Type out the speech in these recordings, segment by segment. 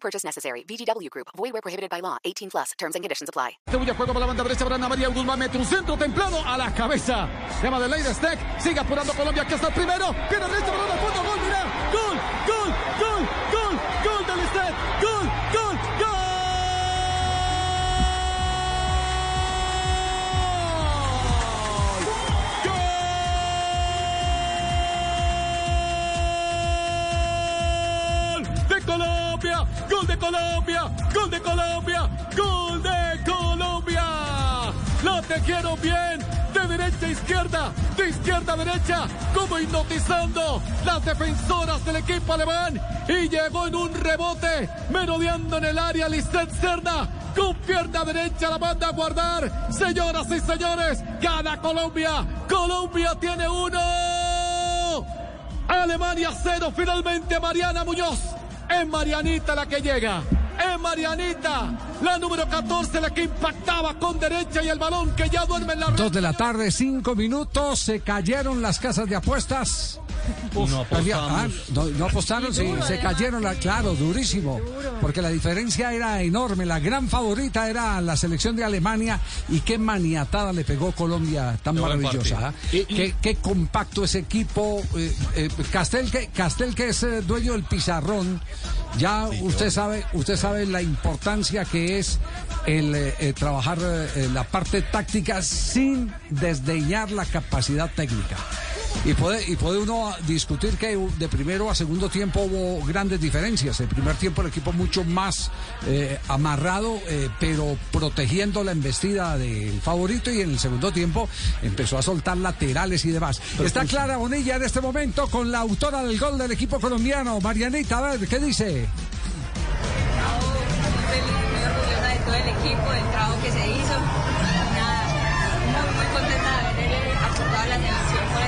Purchase necessary. VGW Group. Void where prohibited by law. 18 plus. Terms and conditions apply. Cebolla juego por la banda derecha para Ana María Udulma mete un centro templado a la cabeza. Llama de Leida Steck. Sigue apurando Colombia que está el primero. Viene derecha para el fondo. Gol, mira. Gol, gol de Colombia, gol de Colombia, gol de Colombia. La tejieron bien, de derecha a izquierda, de izquierda a derecha, como hipnotizando las defensoras del equipo alemán. Y llegó en un rebote, merodeando en el área Listet Cerna. Con pierna derecha la manda a guardar. Señoras y señores, gana Colombia. Colombia tiene uno. Alemania cero, finalmente Mariana Muñoz. Es Marianita la que llega. Es Marianita, la número 14, la que impactaba con derecha y el balón que ya duerme en la Dos de la tarde, cinco minutos, se cayeron las casas de apuestas. Uf, no apostamos. ah, no, no apostaron, sí, se cayeron, la, claro, durísimo, porque la diferencia era enorme. La gran favorita era la selección de Alemania y qué maniatada le pegó Colombia tan maravillosa. ¿ah? Qué, qué compacto ese equipo. eh, eh, Castel, que, Castel, que es eh, dueño del pizarrón, ya usted sabe, usted sabe la importancia que es el eh, eh, trabajar eh, la parte táctica sin desdeñar la capacidad técnica. Y puede, y puede uno discutir que de primero a segundo tiempo hubo grandes diferencias. El primer tiempo el equipo mucho más eh, amarrado, eh, pero protegiendo la embestida del favorito. Y en el segundo tiempo empezó a soltar laterales y demás. Está Clara Bonilla en este momento con la autora del gol del equipo colombiano. Marianita, a ver, ¿qué dice? muy feliz, muy orgullosa de todo el equipo, del trabajo que se hizo. Nada, muy, muy contenta de haber aportado a la selección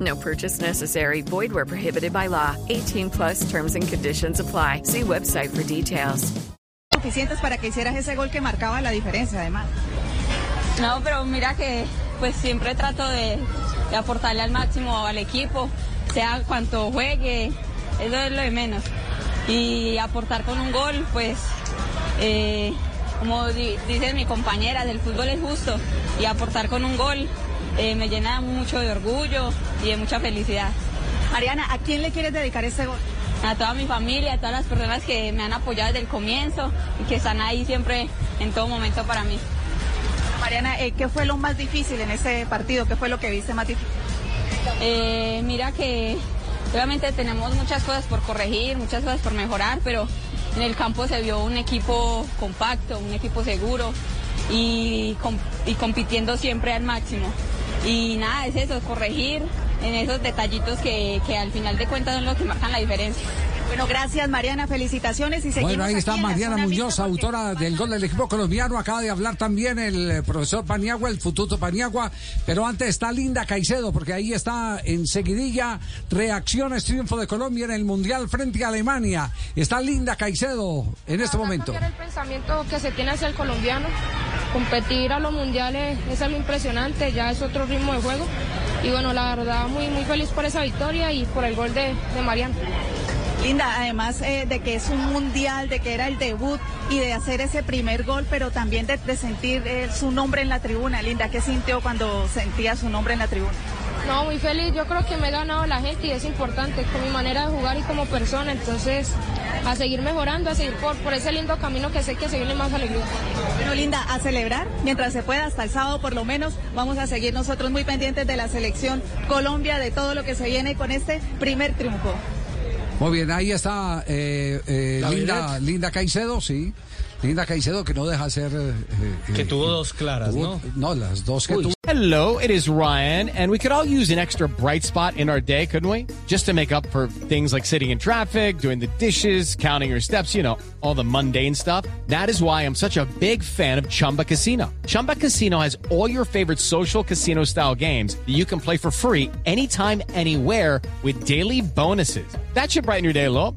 No purchase necessary. Void where prohibited by law. 18 plus terms and conditions apply. See website for details. suficientes para que hicieras ese gol que marcaba la diferencia, además. No, pero mira que pues siempre trato de, de aportarle al máximo al equipo, sea cuanto juegue, eso es lo de menos. Y aportar con un gol, pues, eh, como di- dice mi compañera, del fútbol es justo. Y aportar con un gol eh, me llena mucho de orgullo y de mucha felicidad. Mariana, ¿a quién le quieres dedicar ese gol? a toda mi familia, a todas las personas que me han apoyado desde el comienzo y que están ahí siempre en todo momento para mí. Mariana, eh, ¿qué fue lo más difícil en ese partido? ¿Qué fue lo que viste más difícil? Eh, mira que obviamente tenemos muchas cosas por corregir, muchas cosas por mejorar, pero en el campo se vio un equipo compacto, un equipo seguro y, com- y compitiendo siempre al máximo. Y nada, es eso, corregir en esos detallitos que, que al final de cuentas son los que marcan la diferencia. Bueno, gracias Mariana, felicitaciones y seguimos Bueno, ahí está aquí Mariana Muñoz, autora del gol del equipo colombiano. Acaba de hablar también el profesor Paniagua, el futuro Paniagua. Pero antes está Linda Caicedo, porque ahí está enseguidilla reacciones, triunfo de Colombia en el Mundial frente a Alemania. Está Linda Caicedo en este momento. el pensamiento que se tiene hacia el colombiano. Competir a los mundiales es algo impresionante, ya es otro ritmo de juego. Y bueno, la verdad, muy, muy feliz por esa victoria y por el gol de, Mariano. Linda, además eh, de que es un mundial, de que era el debut y de hacer ese primer gol, pero también de, de sentir eh, su nombre en la tribuna. Linda, ¿qué sintió cuando sentía su nombre en la tribuna? No, muy feliz. Yo creo que me he ganado la gente y es importante con mi manera de jugar y como persona. Entonces, a seguir mejorando, a seguir por, por ese lindo camino que sé que se viene más alegría. Bueno, Linda, a celebrar mientras se pueda, hasta el sábado por lo menos. Vamos a seguir nosotros muy pendientes de la selección Colombia, de todo lo que se viene con este primer triunfo. Muy bien, ahí está eh, eh, Linda, Linda Caicedo, sí. Linda Caicedo que no deja ser... eh, Que eh, tuvo dos claras, tuvo- ¿no? No, las dos que tuvo. Hello, it is Ryan, and we could all use an extra bright spot in our day, couldn't we? Just to make up for things like sitting in traffic, doing the dishes, counting your steps, you know, all the mundane stuff. That is why I'm such a big fan of Chumba Casino. Chumba Casino has all your favorite social casino style games that you can play for free anytime, anywhere with daily bonuses. That should brighten your day a little.